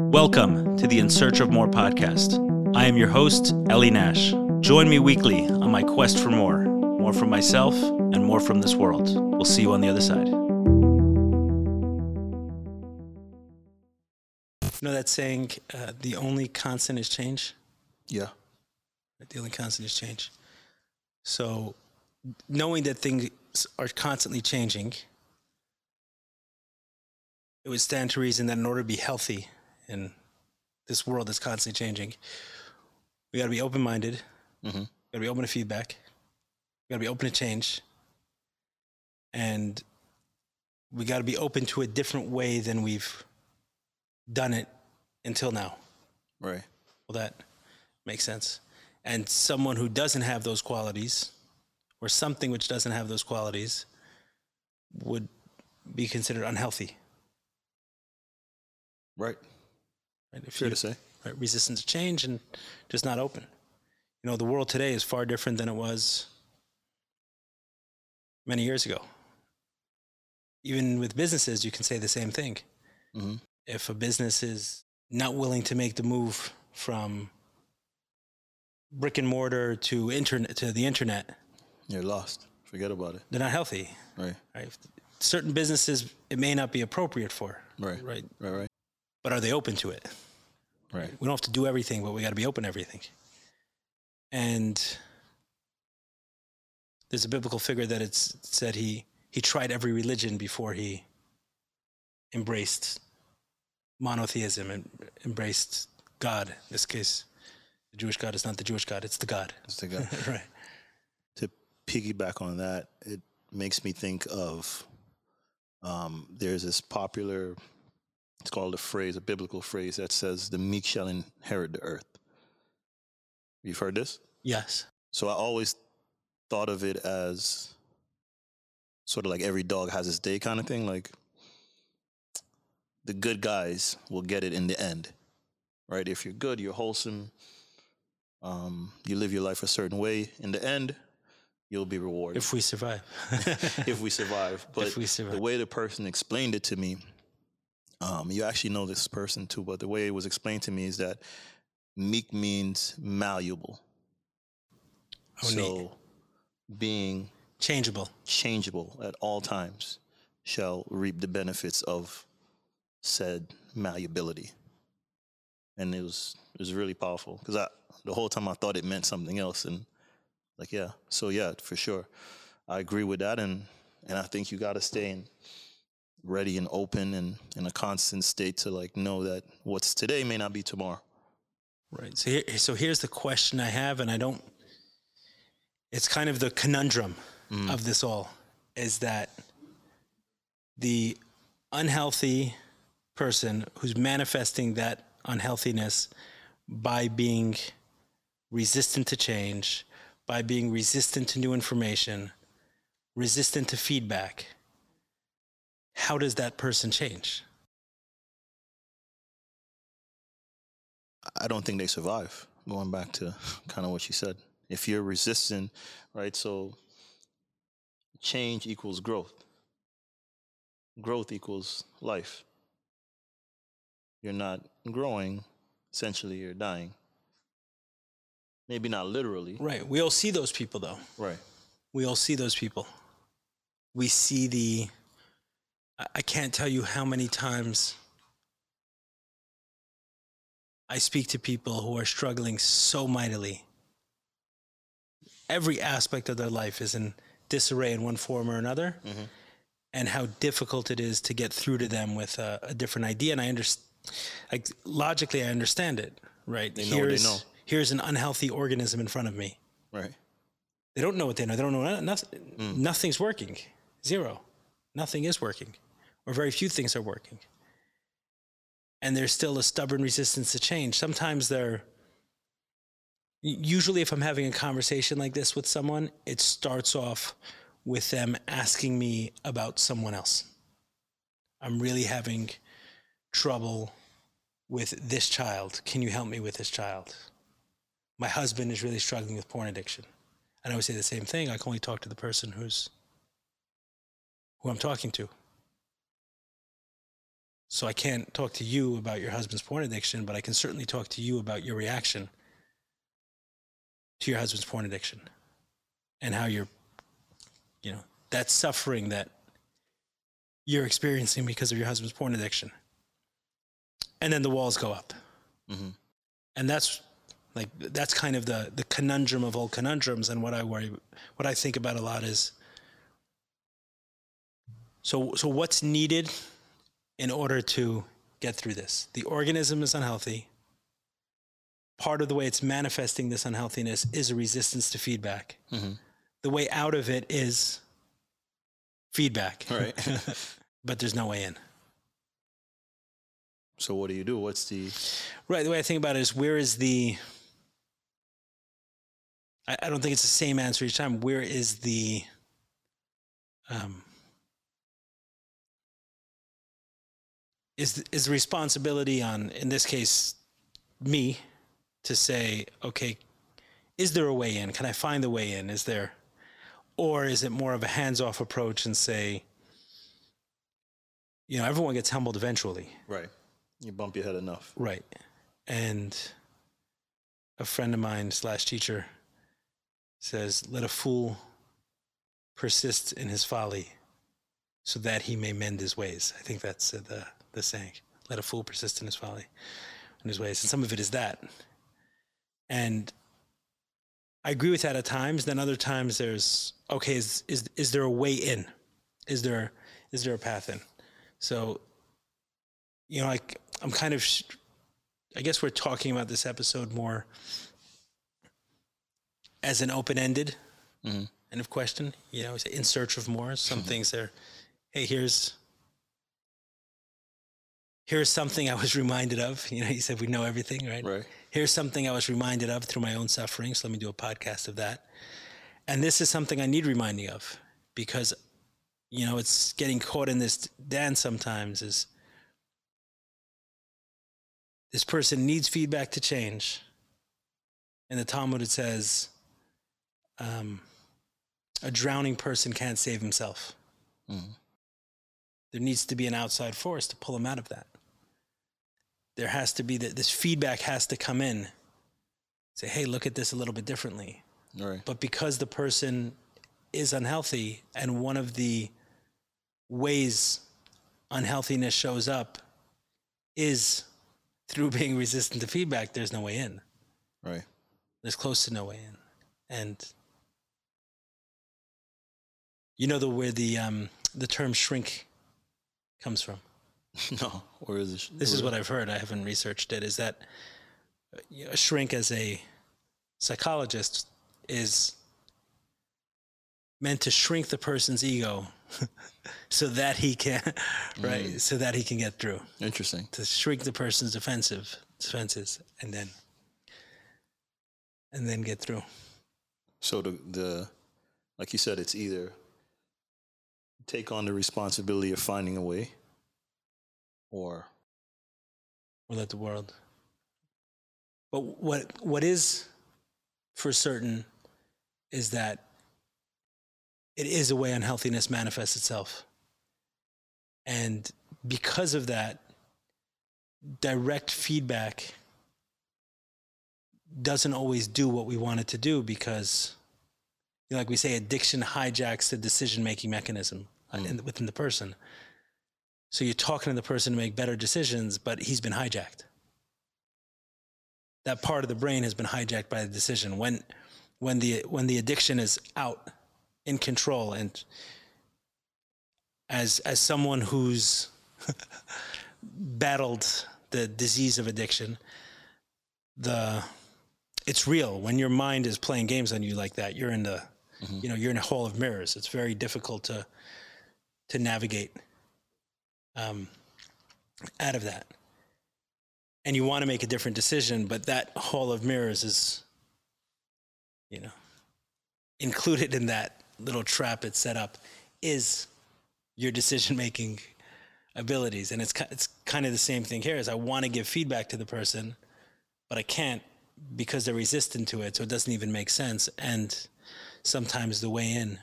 Welcome to the In Search of More podcast. I am your host, Ellie Nash. Join me weekly on my quest for more more from myself and more from this world. We'll see you on the other side. You know that saying, uh, the only constant is change? Yeah. The only constant is change. So, knowing that things are constantly changing, it would stand to reason that in order to be healthy in this world that's constantly changing, we got to be open minded, Mm-hmm. got to be open to feedback, we got to be open to change, and we got to be open to a different way than we've done it until now. Right. Well, that makes sense. And someone who doesn't have those qualities, or something which doesn't have those qualities, would be considered unhealthy. Right. Right? If Fair you- to say. right? resistant to change and just not open. You know, the world today is far different than it was many years ago. Even with businesses, you can say the same thing. Mm-hmm. If a business is not willing to make the move from brick and mortar to internet to the internet, You're lost. Forget about it. they're not healthy. Right. Right? Certain businesses it may not be appropriate for. Right. Right. Right. Right. But are they open to it? Right. We don't have to do everything, but we got to be open to everything. And there's a biblical figure that it's said he he tried every religion before he embraced monotheism and embraced God. In this case, the Jewish God is not the Jewish God; it's the God. That's the guy. right. to piggyback on that, it makes me think of um, there's this popular, it's called a phrase, a biblical phrase that says, the meek shall inherit the earth. You've heard this? Yes. So I always thought of it as sort of like every dog has its day kind of thing. Like the good guys will get it in the end, right? If you're good, you're wholesome, um, you live your life a certain way. In the end, you'll be rewarded If we survive. if we survive. But we survive. the way the person explained it to me, um, you actually know this person too, but the way it was explained to me is that meek means malleable. Oh, neat. so being Changeable. changeable at all times shall reap the benefits of said malleability. And it was it was really powerful because I the whole time I thought it meant something else and like yeah so yeah for sure I agree with that and and I think you got to stay in ready and open and in a constant state to like know that what's today may not be tomorrow. Right. So here, so here's the question I have, and I don't. It's kind of the conundrum mm. of this all, is that the unhealthy person who's manifesting that unhealthiness by being resistant to change, by being resistant to new information, resistant to feedback. How does that person change? I don't think they survive. Going back to kind of what you said. If you're resisting, right? So change equals growth. Growth equals life. You're not growing, essentially you're dying. Maybe not literally. Right. We all see those people, though. Right. we all see those people. We see the. I- can't tell you how many times I speak to people who are struggling so mightily. Every aspect of their life is in disarray in one form or another, mm-hmm. and how difficult it is to get through to them with a, a different idea. And I understand, like logically, I understand it. Right? They know what they here's know. here's an unhealthy organism in front of me. Right. They don't know what they know. They don't know nothing. Mm. Nothing's working. Zero. Nothing is working, or very few things are working. And there's still a stubborn resistance to change. Sometimes they're. Usually, if I'm having a conversation like this with someone, it starts off with them asking me about someone else. I'm really having trouble with this child. Can you help me with this child? My husband is really struggling with porn addiction. And I would say the same thing. I can only talk to the person who's who I'm talking to. So I can't talk to you about your husband's porn addiction, but I can certainly talk to you about your reaction to your husband's porn addiction and how you're, you know, that suffering that you're experiencing because of your husband's porn addiction. And then the walls go up. Mhm. And that's like that's kind of the the conundrum of all conundrums and what I worry what I think about a lot is so so what's needed in order to get through this? The organism is unhealthy. Part of the way it's manifesting this unhealthiness is a resistance to feedback. Mhm. The way out of it is feedback. Right. but there's no way in. so what do you do? What's the Right. The way I think about it is where is the. I, I don't think it's the same answer each time. Where is the. Um, is, is the responsibility on, in this case, me to say, okay, is there a way in? Can I find the way in? Is there. Or is it more of a hands off approach and say, you know, everyone gets humbled eventually. right? You bump your head enough. Right. And a friend of mine slash teacher says, let a fool persist in his folly so that he may mend his ways. I think that's the, the saying. Let a fool persist in his folly, in his ways. And some of it is that. And I agree with that at times. Then other times there's, okay, is, is, is there a way in? Is there, is there a path in? So, you know, like I'm kind of, I guess we're talking about this episode more as an open-ended Mhm. kind of question. You know, in search of more. Some things there. hey, here's here's something I was reminded of. You know, you said we know everything, right? Right. Here's something I was reminded of through my own suffering. So let me do a podcast of that. And this is something I need reminding of because, you know, it's getting caught in this dance sometimes is this person needs feedback to change. In the Talmud, it says, um, a drowning person can't save himself. Mhm. There needs to be an outside force to pull him out of that. There has to be that this feedback has to come in. Say, hey, look at this a little bit differently. Right. But because the person is unhealthy, and one of the ways unhealthiness shows up is through being resistant to feedback, there's no way in. Right. There's close to no way in. And you know the where the um, the term shrink comes from. no. Where is this? This is what I've heard. I haven't researched it. Is that a shrink as a psychologist is meant to shrink the person's ego so that he can right mm. so that he can get through Interesting. to shrink the person's defensive defenses and then and then get through So the the like you said, it's either take on the responsibility of finding a way, or or let the world. But what what is for certain is that it is a way unhealthiness manifests itself. And because of that direct feedback doesn't always do what we want it to do because you know, like we say addiction hijacks the decision making mechanism hmm. in, within the person so you're talking to the person to make better decisions but he's been hijacked. That part of the brain has been hijacked by the decision. When when the when the addiction is out in control and as as someone who's battled the disease of addiction the it's real. When your mind is playing games on you like that you're in the mm-hmm. you know you're in a hall of mirrors. It's very difficult to to navigate um, out of that. And you want to make a different decision but that hall of mirrors is you know included in that little trap it's set up is your decision making abilities. And it's it's kind of the same thing here is I want to give feedback to the person but I can't because they're resistant to it so it doesn't even make sense. And sometimes the way in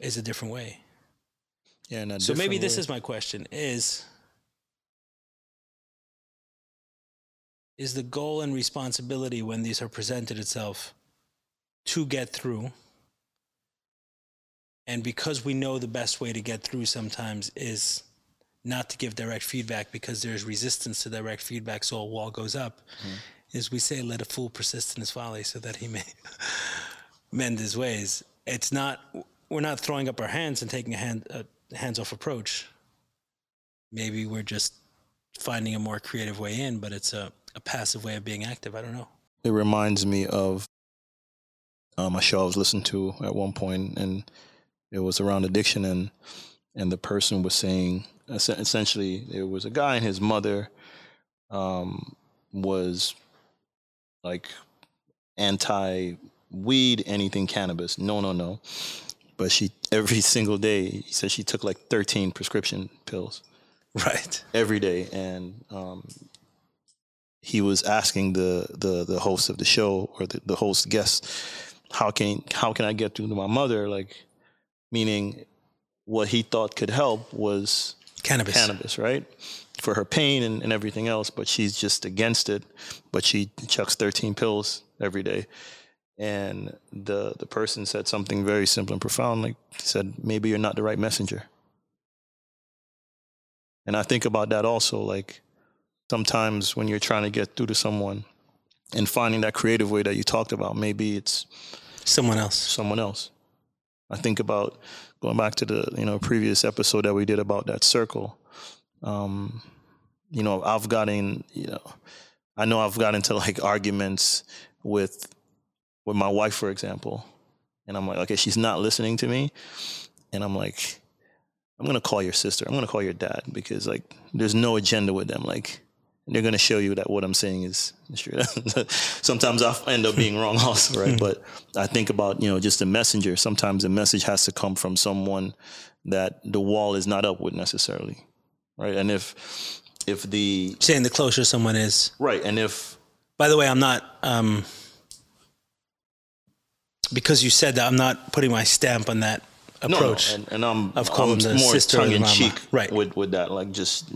is a different way yeah. So maybe way. this is my question: is is the goal and responsibility when these are presented itself to get through? And because we know the best way to get through sometimes is not to give direct feedback because there's resistance to direct feedback, so a wall goes up. Mm-hmm. Is we say, let a fool persist in his folly so that he may mend his ways. It's not, we're not throwing up our hands and taking a hand, uh, hands off approach maybe we're just finding a more creative way in but it's a, a passive way of being active. I don't know. It reminds me of um, a show i was listening to at one point and it was around addiction and and the person was saying essentially there was a guy and his mother um, was like anti weed anything cannabis. No no no but she every single day he said she took like 13 prescription pills right every day and um, he was asking the, the the host of the show or the, the host guest how can how can i get through to my mother like meaning what he thought could help was cannabis, cannabis, right? For her pain and, and everything else, but she's just against it. But she chucks 13 pills every day. And the the person said something very simple and profound, like said, maybe you're not the right messenger. And I think about that also, like sometimes when you're trying to get through to someone and finding that creative way that you talked about, maybe it's someone else. Someone else. I think about going back to the you know previous episode that we did about that circle. Um, you know, I've gotten you know, I know I've gotten into like arguments with with my wife, for example, and I'm like, okay, she's not listening to me, and I'm like, I'm gonna call your sister, I'm gonna call your dad because like there's no agenda with them, like they're to show you that what I'm saying is true. Sometimes I end up being wrong also, right? but I think about, you know, just a messenger. Sometimes a message has to come from someone that the wall is not up with necessarily, right? And if, if the... Saying the closer someone is. Right, and if... By the way, I'm not... Um, because you said that, I'm not putting my stamp on that approach. No, no. And, and, I'm, of I'm more tongue in cheek right. with, with that, like just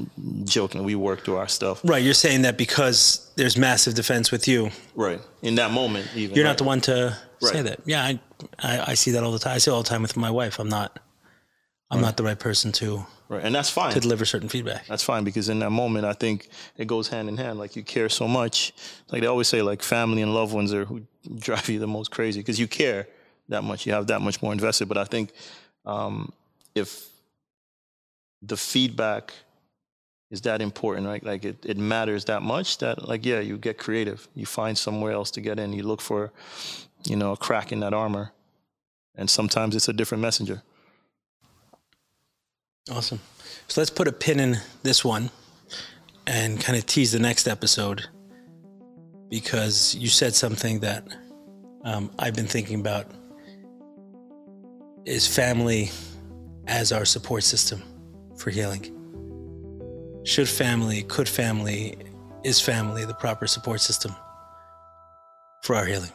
joking. We work through our stuff. Right. You're saying that because there's massive defense with you. Right. In that moment, even. You're right. not the one to right. say that. Yeah. I, I, I, see that all the time. I see it all the time with my wife. I'm not, I'm right. not the right person to. Right. And that's fine. To deliver certain feedback. That's fine because in that moment, I think it goes hand in hand. Like you care so much. Like they always say, like family and loved ones are who drive you the most crazy because you care that much. You have that much more invested. But I think um, if the feedback is that important, right? Like it, it matters that much that like, yeah, you get creative. You find somewhere else to get in. You look for, you know, a crack in that armor. And sometimes it's a different messenger. Awesome. So let's put a pin in this one and kind of tease the next episode because you said something that um, I've been thinking about is family as our support system for healing. Should family, could family, is family the proper support system for our healing?